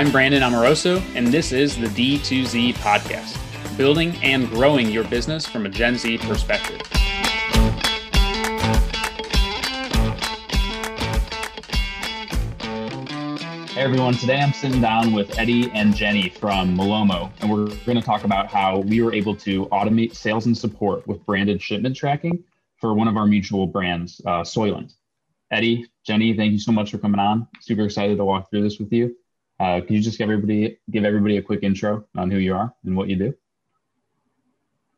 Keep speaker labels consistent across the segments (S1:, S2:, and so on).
S1: I'm Brandon Amoroso, and this is the D2Z podcast, building and growing your business from a Gen Z perspective. Hey everyone, today I'm sitting down with Eddie and Jenny from Malomo, and we're going to talk about how we were able to automate sales and support with branded shipment tracking for one of our mutual brands, uh, Soylent. Eddie, Jenny, thank you so much for coming on. Super excited to walk through this with you. Uh, can you just give everybody give everybody a quick intro on who you are and what you do?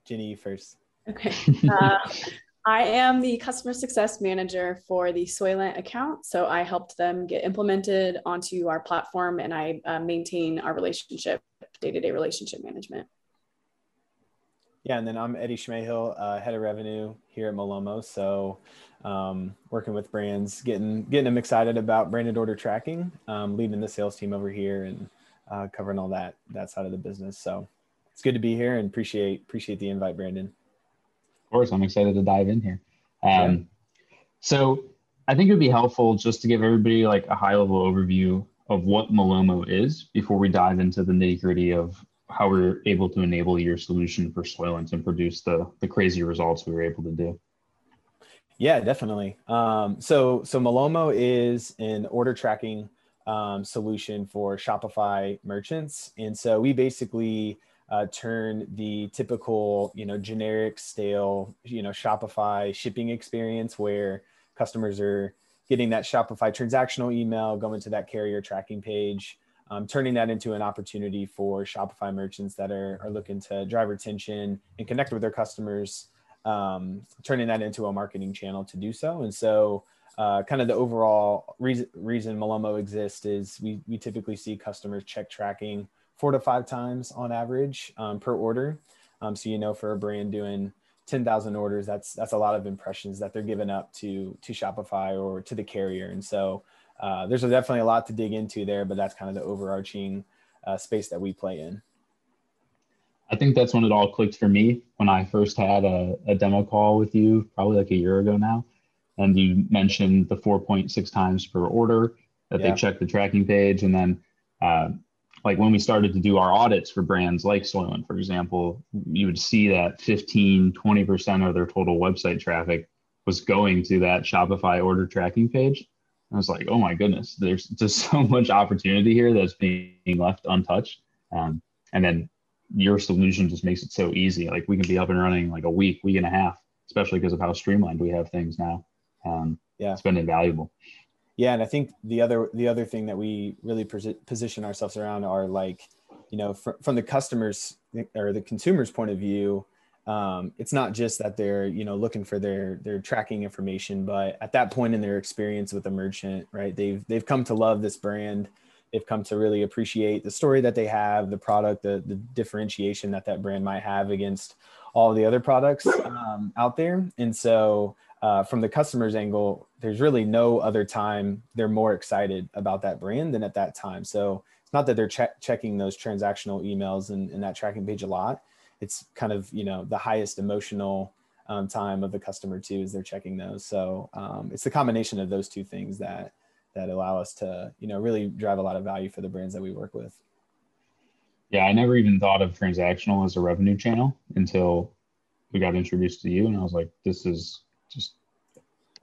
S2: Jenny, first.
S3: Okay. Uh, I am the customer success manager for the Soylent account. So I helped them get implemented onto our platform and I uh, maintain our relationship, day to day relationship management.
S2: Yeah, and then I'm Eddie Cmehil, uh, head of revenue here at Malomo. So um, working with brands, getting getting them excited about branded order tracking, um, leading the sales team over here and uh, covering all that that side of the business. So it's good to be here and appreciate appreciate the invite, Brandon.
S1: Of course, I'm excited to dive in here. Um, yeah. So I think it would be helpful just to give everybody like a high level overview of what Malomo is before we dive into the nitty gritty of how we're able to enable your solution for Soylent and produce the the crazy results we were able to do.
S2: Yeah, definitely. Um, so so Malomo is an order tracking um, solution for Shopify merchants, and so we basically uh, turn the typical you know generic stale you know Shopify shipping experience where customers are getting that Shopify transactional email, going to that carrier tracking page. Um, turning that into an opportunity for Shopify merchants that are, are looking to drive retention and connect with their customers um, turning that into a marketing channel to do so. And so, uh, kind of the overall reason reason Malomo exists is we we typically see customers check tracking four to five times on average um, per order. Um, so you know, for a brand doing 10,000 orders, that's that's a lot of impressions that they're giving up to to Shopify or to the carrier. And so uh, there's definitely a lot to dig into there, but that's kind of the overarching uh, space that we play in.
S1: I think that's when it all clicked for me when I first had a, a demo call with you, probably like a year ago now. And you mentioned the 4.6 times per order that yeah. they check the tracking page. And then, uh, like when we started to do our audits for brands like Soylent, for example, you would see that 15, 20% of their total website traffic was going to that Shopify order tracking page. I was like, oh my goodness, there's just so much opportunity here that's being left untouched. Um, and then your solution just makes it so easy. Like we can be up and running like a week, week and a half, especially because of how streamlined we have things now. Um, yeah, it's been invaluable.
S2: Yeah, and I think the other the other thing that we really position ourselves around are like, you know, fr- from the customers or the consumer's point of view, um, it's not just that they're you know looking for their their tracking information, but at that point in their experience with the merchant, right? They've they've come to love this brand they've come to really appreciate the story that they have, the product, the, the differentiation that that brand might have against all the other products um, out there. And so, uh, from the customer's angle, there's really no other time they're more excited about that brand than at that time. So it's not that they're che- checking those transactional emails and, and, that tracking page a lot. It's kind of you know the highest emotional um, time of the customer too as they're checking those. So um, it's the combination of those two things that that allow us to you know really drive a lot of value for the brands that we work with
S1: yeah i never even thought of transactional as a revenue channel until we got introduced to you and i was like this is just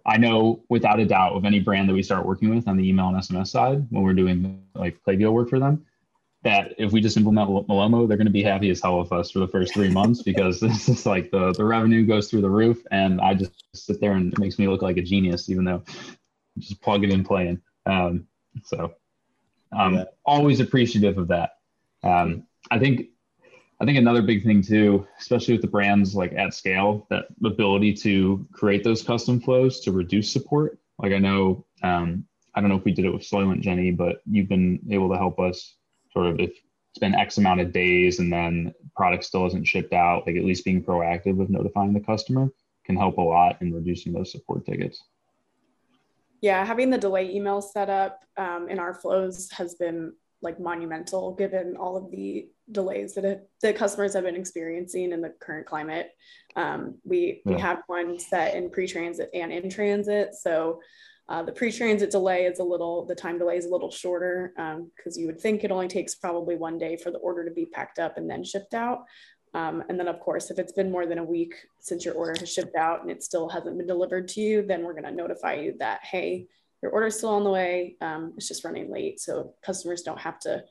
S1: i know without a doubt of any brand that we start working with on the email and sms side when we're doing like Klaviyo work for them that if we just implement Malomo, they're going to be happy as hell with us for the first three months because this is like the, the revenue goes through the roof. And I just sit there and it makes me look like a genius, even though just plug it in playing. Um, so I'm yeah. always appreciative of that. Um, I think I think another big thing too, especially with the brands like at scale, that ability to create those custom flows to reduce support. Like I know, um, I don't know if we did it with Soylent Jenny, but you've been able to help us sort of if it's been X amount of days and then product still isn't shipped out, like at least being proactive with notifying the customer can help a lot in reducing those support tickets
S3: yeah, having the delay email set up um, in our flows has been like monumental given all of the delays that it, the customers have been experiencing in the current climate. Um, we yeah. we have one set in pre-transit and in transit, so Uh, the pre-transit delay is a little, the time delay is a little shorter because um, you would think it only takes probably one day for the order to be packed up and then shipped out. Um, and then, of course, if it's been more than a week since your order has shipped out and it still hasn't been delivered to you, then we're going to notify you that, hey, your order's still on the way. Um, it's just running late. So customers don't have to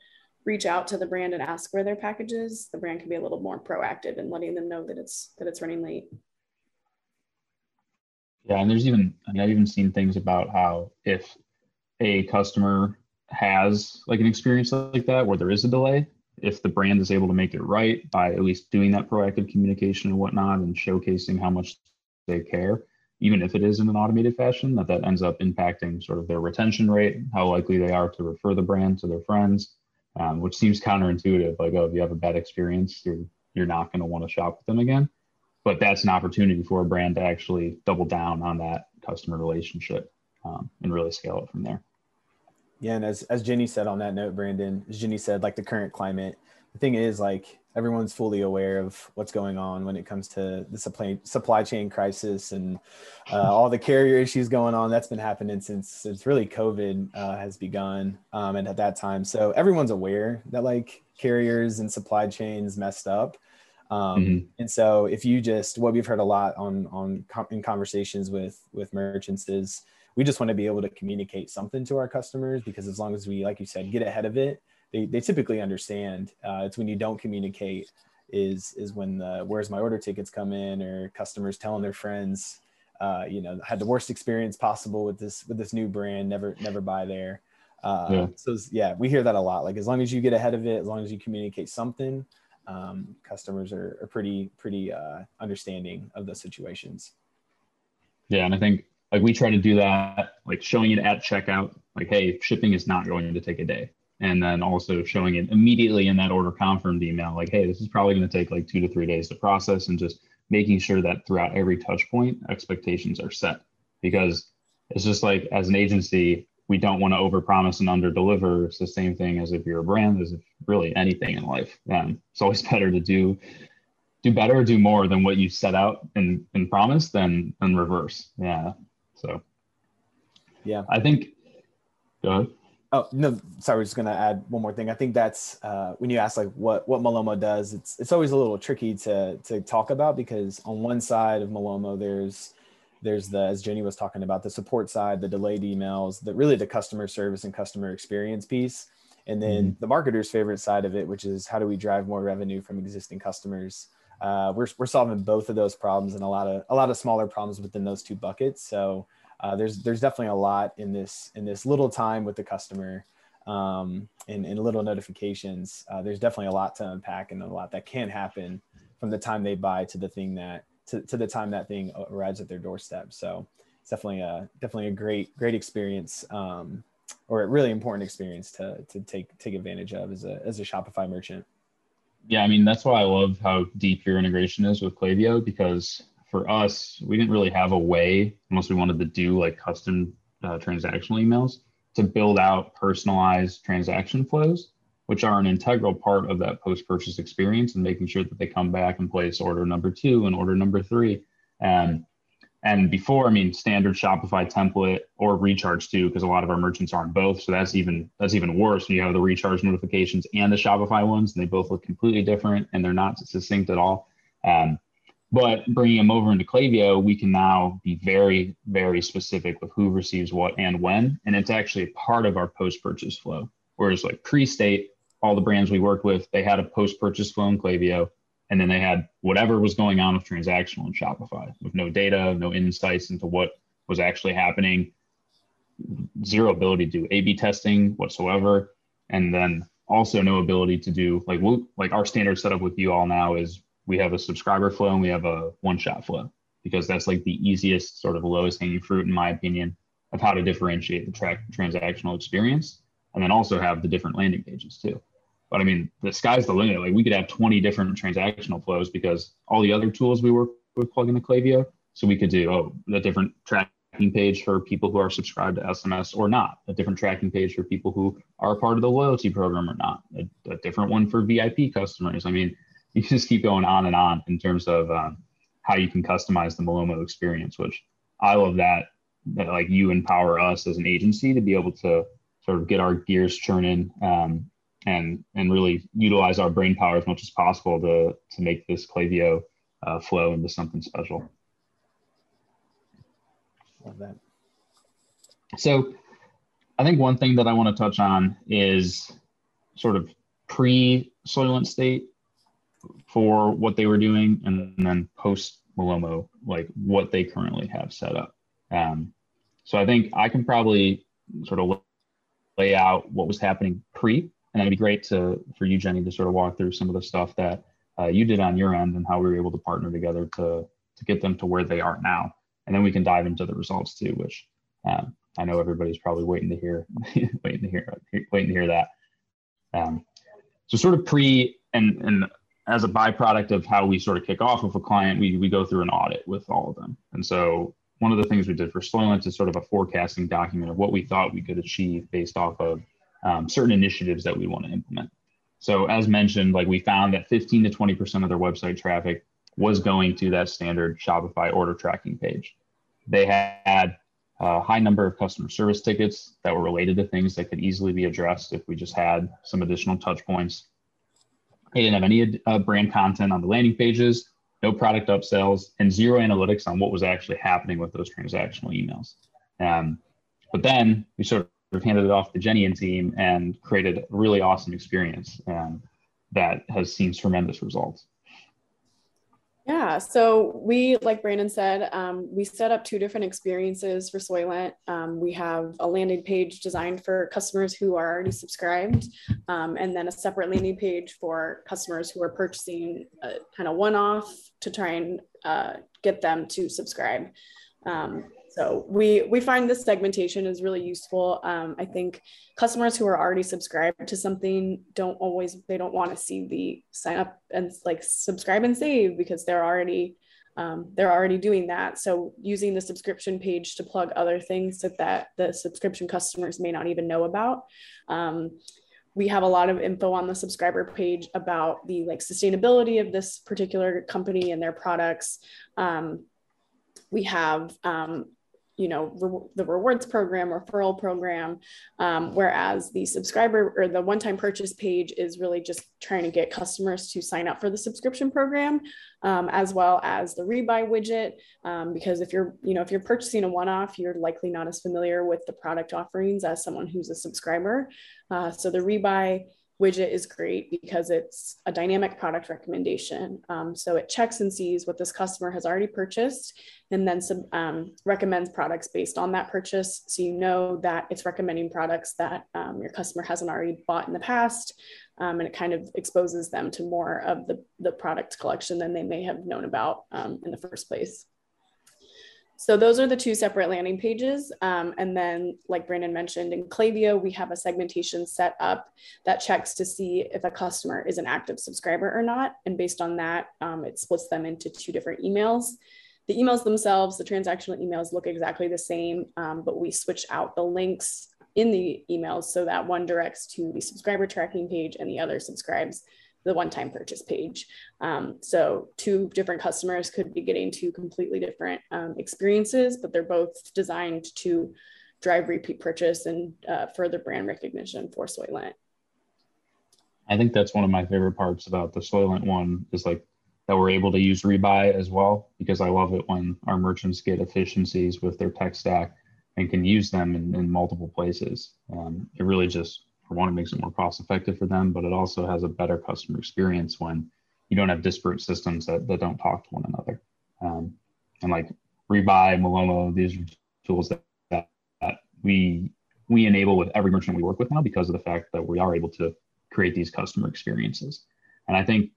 S3: reach out to the brand and ask where their package is. The brand can be a little more proactive in letting them know that it's that it's running late.
S1: Yeah, and there's even I've even seen things about how if a customer has like an experience like that where there is a delay, if the brand is able to make it right by at least doing that proactive communication and whatnot and showcasing how much they care, even if it is in an automated fashion, that that ends up impacting sort of their retention rate, how likely they are to refer the brand to their friends, um, which seems counterintuitive. Like, oh, if you have a bad experience, you're you're not going to want to shop with them again but that's an opportunity for a brand to actually double down on that customer relationship um, and really scale it from there.
S2: Yeah, and as as Jenny said on that note, Brandon, as Jenny said, like the current climate, the thing is like everyone's fully aware of what's going on when it comes to the supply supply chain crisis and uh, all the carrier issues going on. That's been happening since since really COVID uh, has begun, um, and at that time, so everyone's aware that like carriers and supply chains messed up. Um, mm-hmm. And so if you just what we've heard a lot on on in conversations with with merchants is we just want to be able to communicate something to our customers because as long as we like you said get ahead of it they, they typically understand uh, it's when you don't communicate is is when the where's my order tickets come in or customers telling their friends uh, you know had the worst experience possible with this with this new brand never never buy there uh, yeah. so yeah we hear that a lot like as long as you get ahead of it as long as you communicate something um, customers are, are pretty pretty uh, understanding of those situations.
S1: Yeah, and I think like we try to do that, like showing it at checkout, like hey, shipping is not going to take a day, and then also showing it immediately in that order confirmed email, like hey, this is probably going to take like two to three days to process, and just making sure that throughout every touch point, expectations are set because it's just like as an agency we don't want to overpromise and underdeliver. It's the same thing as if you're a brand, as if really anything in life. Um, it's always better to do do better, do more than what you set out and, and promise than than reverse. Yeah. So
S2: yeah.
S1: I think go ahead.
S2: Oh no, sorry. I was just gonna add one more thing. I think that's uh, when you ask like what what Malomo does. It's it's always a little tricky to to talk about because on one side of Malomo there's there's the as jenny was talking about the support side the delayed emails the really the customer service and customer experience piece. And then mm-hmm. the marketer's favorite side of it which is how do we drive more revenue from existing customers? Uh, we're, we're solving both of those problems and a lot of a lot of smaller problems within those two buckets. So uh, there's there's definitely a lot in this in this little time with the customer um, and, and little notifications. Uh, there's definitely a lot to unpack and a lot that can happen from the time they buy to the thing that to, to the time that thing arrives at their doorstep. So it's definitely a definitely a great great experience, um, or a really important experience to to take take advantage of as a as a Shopify merchant.
S1: Yeah, I mean that's why I love how deep your integration is with Klaviyo because for us we didn't really have a way unless we wanted to do like custom uh, transactional emails to build out personalized transaction flows which are an integral part of that post purchase experience and making sure that they come back and place order number two and order number three. And before, I mean, standard Shopify template or recharge too, because a lot of our merchants aren't both. So that's even that's even worse when you have the recharge notifications and the Shopify ones, and they both look completely different and they're not succinct at all. Um, but bringing them over into Klaviyo, we can now be very, very specific with who receives what and when, and it's actually part of our post-purchase flow. Whereas like pre-state, all the brands we worked with, they had a post purchase flow in Klaviyo, and then they had whatever was going on with transactional in Shopify with no data, no insights into what was actually happening, zero ability to do A B testing whatsoever. And then also no ability to do like we like our standard setup with you all now is we have a subscriber flow and we have a one shot flow because that's like the easiest sort of lowest hanging fruit in my opinion of how to differentiate the track transactional experience and then also have the different landing pages too but I mean, the sky's the limit. Like we could have 20 different transactional flows because all the other tools we work with plug into Klaviyo. So we could do oh, a different tracking page for people who are subscribed to SMS or not, a different tracking page for people who are part of the loyalty program or not, a, a different one for VIP customers. I mean, you just keep going on and on in terms of um, how you can customize the Malomo experience, which I love that that like you empower us as an agency to be able to sort of get our gears churning um, and and really utilize our brain power as much as possible to to make this Klaviyo uh, flow into something special.
S2: Love that.
S1: So, I think one thing that I want to touch on is sort of pre Soylent State for what they were doing, and then post Malomo, like what they currently have set up. Um, so I think I can probably sort of lay out what was happening pre, and it'd be great to for you, Jenny, to sort of walk through some of the stuff that uh, you did on your end and how we were able to partner together to to get them to where they are now, and then we can dive into the results too, which um, I know everybody's probably waiting to hear, waiting to hear, waiting to hear that. Um, so sort of pre and and as a byproduct of how we sort of kick off with a client, we we go through an audit with all of them, and so one of the things we did for Soylent is sort of a forecasting document of what we thought we could achieve based off of um, certain initiatives that we want to implement. So as mentioned, like we found that 15 to 20% of their website traffic was going to that standard Shopify order tracking page. They had a high number of customer service tickets that were related to things that could easily be addressed if we just had some additional touch points. They didn't have any uh, brand content on the landing pages, no product upsells, and zero analytics on what was actually happening with those transactional emails. Um, but then we sort of handed it off to the Jenny and team and created a really awesome experience um, that has seen tremendous results.
S3: Yeah, so we, like Brandon said, um, we set up two different experiences for Soylent. Um, we have a landing page designed for customers who are already subscribed, um, and then a separate landing page for customers who are purchasing kind of one off to try and uh, get them to subscribe. Um, so we we find this segmentation is really useful. Um, I think customers who are already subscribed to something don't always they don't want to see the sign up and like subscribe and save because they're already um, they're already doing that. So using the subscription page to plug other things that, that the subscription customers may not even know about. Um, we have a lot of info on the subscriber page about the like sustainability of this particular company and their products. Um, we have um, you know re- the rewards program referral program um, whereas the subscriber or the one-time purchase page is really just trying to get customers to sign up for the subscription program um, as well as the rebuy widget um, because if you're you know if you're purchasing a one-off you're likely not as familiar with the product offerings as someone who's a subscriber. Uh, so the rebuy widget is great because it's a dynamic product recommendation. Um, so it checks and sees what this customer has already purchased and then some, um, recommends products based on that purchase. So you know that it's recommending products that um, your customer hasn't already bought in the past. Um, and it kind of exposes them to more of the, the product collection than they may have known about um, in the first place. So those are the two separate landing pages. Um, and then like Brandon mentioned in Klaviyo, we have a segmentation set up that checks to see if a customer is an active subscriber or not. And based on that, um, it splits them into two different emails. The emails themselves, the transactional emails look exactly the same, um, but we switch out the links in the emails so that one directs to the subscriber tracking page and the other subscribes the one-time purchase page. Um, so two different customers could be getting two completely different um, experiences, but they're both designed to drive repeat purchase and uh, further brand recognition for Soylent.
S1: I think that's one of my favorite parts about the Soylent one is like that we're able to use rebuy as well because I love it when our merchants get efficiencies with their tech stack and can use them in, in multiple places. Um, it really just for one, it makes it more cost effective for them, but it also has a better customer experience when you don't have disparate systems that, that don't talk to one another. Um, and like Rebuy, Malomo, these are tools that, that, that we we enable with every merchant we work with now because of the fact that we are able to create these customer experiences. And I think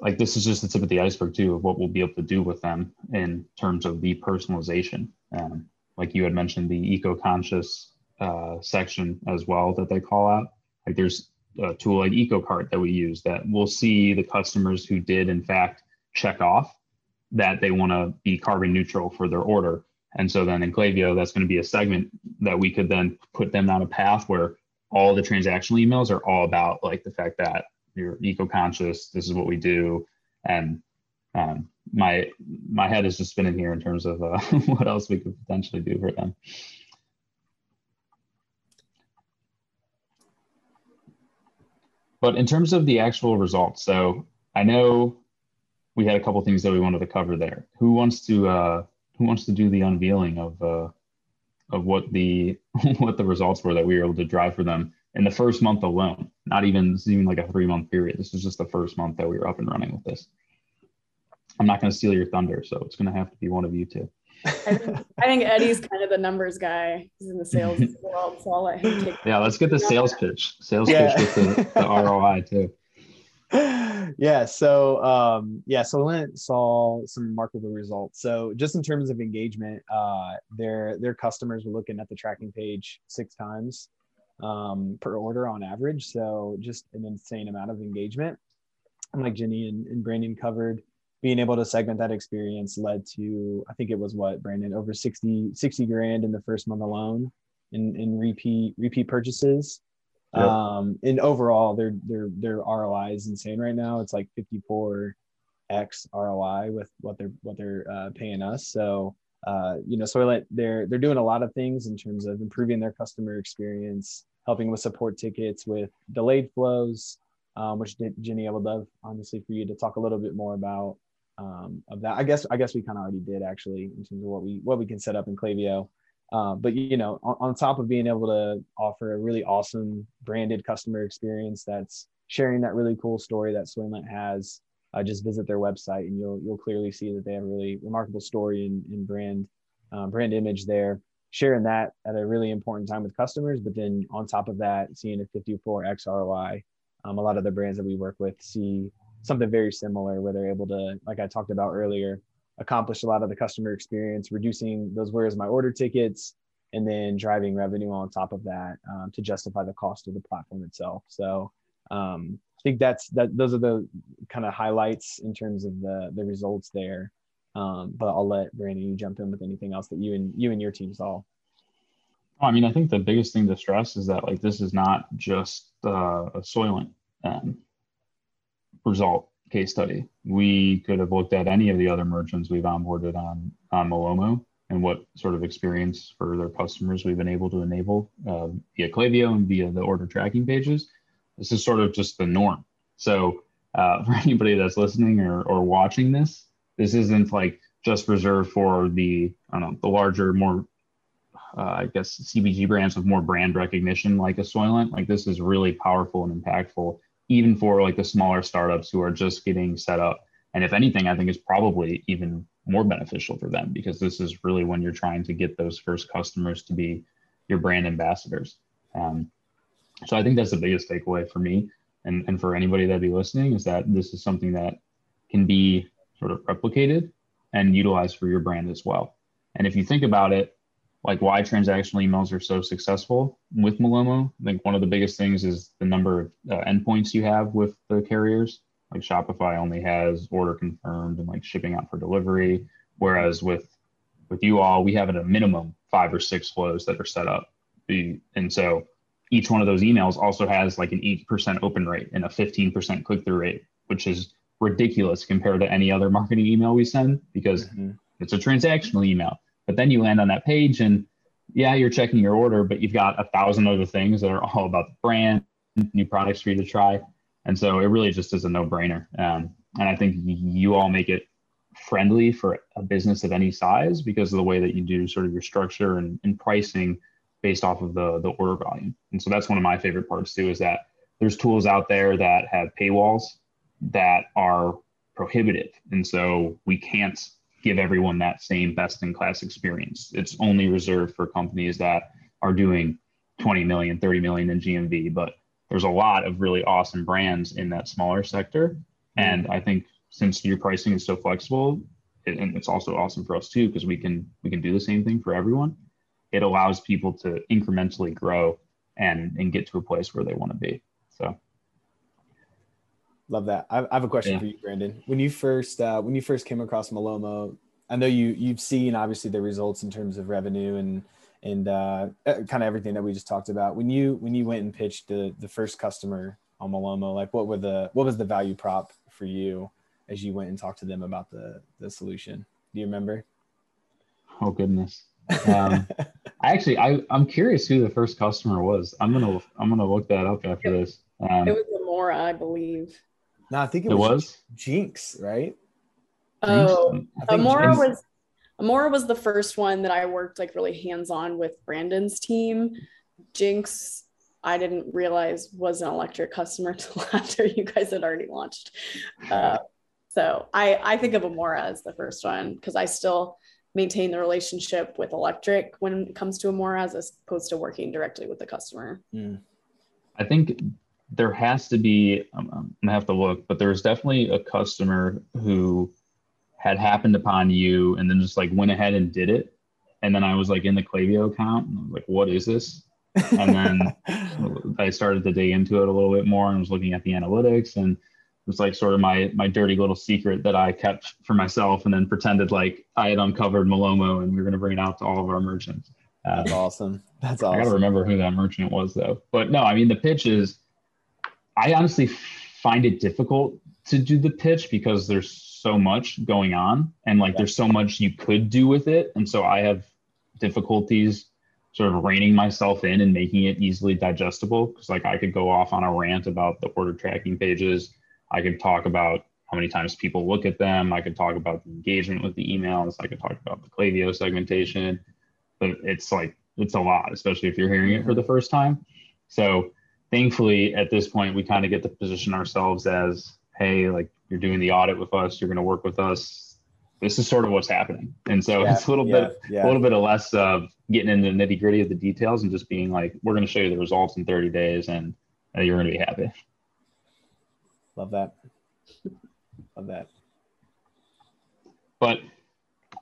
S1: like this is just the tip of the iceberg too of what we'll be able to do with them in terms of the personalization. Um, like you had mentioned, the eco-conscious uh, section as well that they call out. Like there's a tool like EcoCart that we use that will see the customers who did in fact check off that they want to be carbon neutral for their order. And so then in Klaviyo, that's going to be a segment that we could then put them down a path where all the transactional emails are all about like the fact that you're eco-conscious, this is what we do. And um, my my head is just spinning here in terms of uh, what else we could potentially do for them. But in terms of the actual results, so I know we had a couple things that we wanted to cover there. Who wants to uh, who wants to do the unveiling of uh, of what the what the results were that we were able to drive for them in the first month alone? Not even this is even like a three month period. This is just the first month that we were up and running with this. I'm not going to steal your thunder, so it's going to have to be one of you two.
S3: I think, I think Eddie's kind of the numbers guy. He's in the sales world, so I'll let him take.
S1: Yeah, let's get the sales pitch. Sales yeah. pitch with the, the ROI too.
S2: yeah so um yeah Soylent saw some remarkable results so just in terms of engagement uh their their customers were looking at the tracking page six times um per order on average so just an insane amount of engagement and like jenny and, and brandon covered being able to segment that experience led to i think it was what brandon over 60 60 grand in the first month alone in in repeat repeat purchases. Yep. um and overall their their their roi is insane right now. It's like 54 x roi with what they're what they're uh, paying us. So uh, you know so they're they're doing a lot of things in terms of improving their customer experience helping with support tickets with delayed flows um, which Jenny, I would love honestly for you to talk a little bit more about um, of that. I guess I guess we kind of already did actually in terms of what we what we can set up in Klaviyo. Uh, but you know, on, on, top of being able to offer a really awesome branded customer experience that's sharing that really cool story that Soylent has, uh, just visit their website and you'll you'll clearly see that they have a really remarkable story and, and brand uh, brand image there. Sharing that at a really important time with customers, but then on top of that, seeing a 54x ROI. Um, a lot of the brands that we work with see something very similar where they're able to, like I talked about earlier, accomplish a lot of the customer experience, reducing those where's my order tickets, and then driving revenue on top of that um, to justify the cost of the platform itself. So um, I think that's that. Those are the kind of highlights in terms of the the results there. Um, but I'll let Brandon you jump in with anything else that you and you and your team saw.
S1: I mean, I think the biggest thing to stress is that like this is not just uh, a Soylent um, result case study. We could have looked at any of the other merchants we've onboarded on on Malomo and what sort of experience for their customers we've been able to enable uh, via Klaviyo and via the order tracking pages. This is sort of just the norm. So uh, for anybody that's listening or, or watching this, this isn't like just reserved for the I don't know the larger, more uh, I guess CPG brands with more brand recognition like a Soylent. Like this is really powerful and impactful even for like the smaller startups who are just getting set up. And if anything, I think it's probably even more beneficial for them because this is really when you're trying to get those first customers to be your brand ambassadors. Um, so I think that's the biggest takeaway for me and, and for anybody that'd be listening is that this is something that can be sort of replicated and utilized for your brand as well. And if you think about it, like why transactional emails are so successful with Malomo. I think one of the biggest things is the number of uh, endpoints you have with the carriers. Like Shopify only has order confirmed and like shipping out for delivery, whereas with with you all, we have at a minimum five or six flows that are set up. And so each one of those emails also has like an 8% open rate and a 15% click through rate, which is ridiculous compared to any other marketing email we send because mm-hmm. it's a transactional email but then you land on that page and yeah, you're checking your order, but you've got a thousand other things that are all about the brand, new products for you to try. And so it really just is a no brainer. Um, and I think you all make it friendly for a business of any size because of the way that you do sort of your structure and, and pricing based off of the, the order volume. And so that's one of my favorite parts too, is that there's tools out there that have paywalls that are prohibitive. And so we can't give everyone that same best in class experience. It's only reserved for companies that are doing 20 million, 30 million in GMV, but there's a lot of really awesome brands in that smaller sector. Mm-hmm. And I think since your pricing is so flexible, it, and it's also awesome for us too, because we can we can do the same thing for everyone. It allows people to incrementally grow and and get to a place where they want to be. So
S2: Love that. I, have a question yeah. for you, Brandon. When you first uh, when you first came across Malomo, I know you you've seen obviously the results in terms of revenue and and uh, kind of everything that we just talked about. When you when you went and pitched the the first customer on Malomo, like what were the what was the value prop for you as you went and talked to them about the the solution? Do Do you remember?
S1: Oh goodness. Um, I actually, I, I'm curious who the first customer was. I'm gonna, I'm gonna look that up after this. Um,
S3: It was Amora, I believe.
S2: No, I think it,
S1: it
S2: was,
S1: was.
S2: Jinx, right?
S3: Oh,
S2: I
S3: Amora
S2: Jinx-
S3: was Amora was the first one that I worked like really hands on with Brandon's team. Jinx, I didn't realize was an electrIQ customer until after you guys had already launched. Uh, so I I think of Amora as the first one because I still maintain the relationship with electrIQ when it comes to Amora as opposed to working directly with the customer.
S2: Mm.
S1: I think there has to be. I'm, I'm gonna have to look, but there's definitely a customer who had happened upon you and then just like went ahead and did it. And then I was like in the Klaviyo account, and I was like, "What is this?" And then I started to dig into it a little bit more and was looking at the analytics and it was like sort of my my dirty little secret that I kept for myself and then pretended like I had uncovered Malomo and we were going to bring it out to all of our merchants. Uh,
S2: That's awesome. That's awesome
S1: I gotta remember who that merchant was though. But no, I mean the pitch is. I honestly find it difficult to do the pitch because there's so much going on and like
S2: Yeah.
S1: there's so much you could do with it, and so I have difficulties sort of reining myself in and making it easily digestible because like I could go off on a rant about the order tracking pages. I could talk about how many times people look at them. I could talk about the engagement with the emails. I could talk about the Klaviyo segmentation but it's like it's a lot, especially if you're hearing it for the first time. So thankfully, at this point, we kind of get to position ourselves as, hey, like you're doing the audit with us, you're going to work with us. This is sort of what's happening, and so
S2: Yeah,
S1: it's a little
S2: yeah,
S1: bit,
S2: yeah.
S1: a little bit of less of getting into the nitty gritty of the details and just being like, we're going to show you the results in 30 days, and uh, you're going to be happy.
S2: Love that. Love that.
S1: But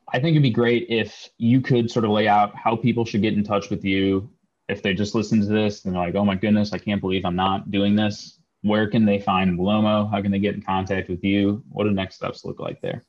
S1: I think it'd be great if you could sort of lay out how people should get in touch with you. If they just listen to this and they're like, oh my goodness, I can't believe I'm not doing this. Where can they find Lomo? How can they get in contact with you? What do next steps look like there?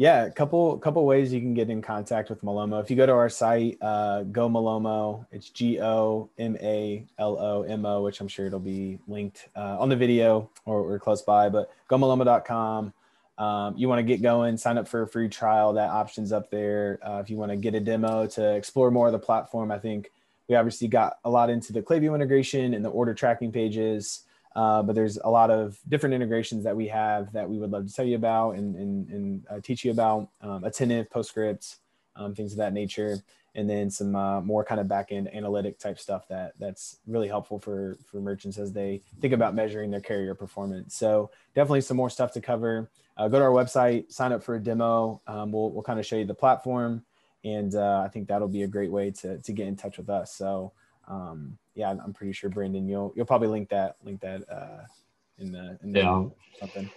S2: Yeah, a couple couple ways you can get in contact with Malomo. If you go to our site, uh, Go Malomo, it's G O M A L O M O, which I'm sure it'll be linked uh, on the video or, or close by. But gomalomo.com. Um, you want to get going, sign up for a free trial. That option's up there. Uh, if you want to get a demo to explore more of the platform, I think we obviously got a lot into the Klaviyo integration and the order tracking pages. Uh, but there's a lot of different integrations that we have that we would love to tell you about and, and, and uh, teach you about um, attentive postscripts um, things of that nature and then some uh, more kind of back-end analytic type stuff that that's really helpful for for merchants as they think about measuring their carrier performance. So definitely some more stuff to cover. Uh, go to our website sign up for a demo. Um, we'll, we'll kind of show you the platform and uh, i think that'll be a great way to, to get in touch with us so um, yeah, I'm pretty sure Brandon, you'll you'll probably link that link that uh, in the in the
S1: Yeah,
S2: something.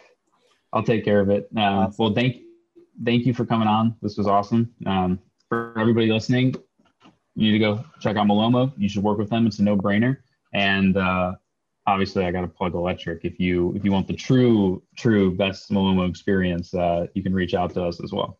S1: I'll take care of it. Uh,
S2: Awesome.
S1: Well, thank thank you for coming on. This was awesome. Um, for everybody listening, you need to go check out Malomo. You should work with them. It's a no brainer. And uh, obviously, I got to plug electrIQ. If you if you want the true true best Malomo experience, uh, you can reach out to us as well.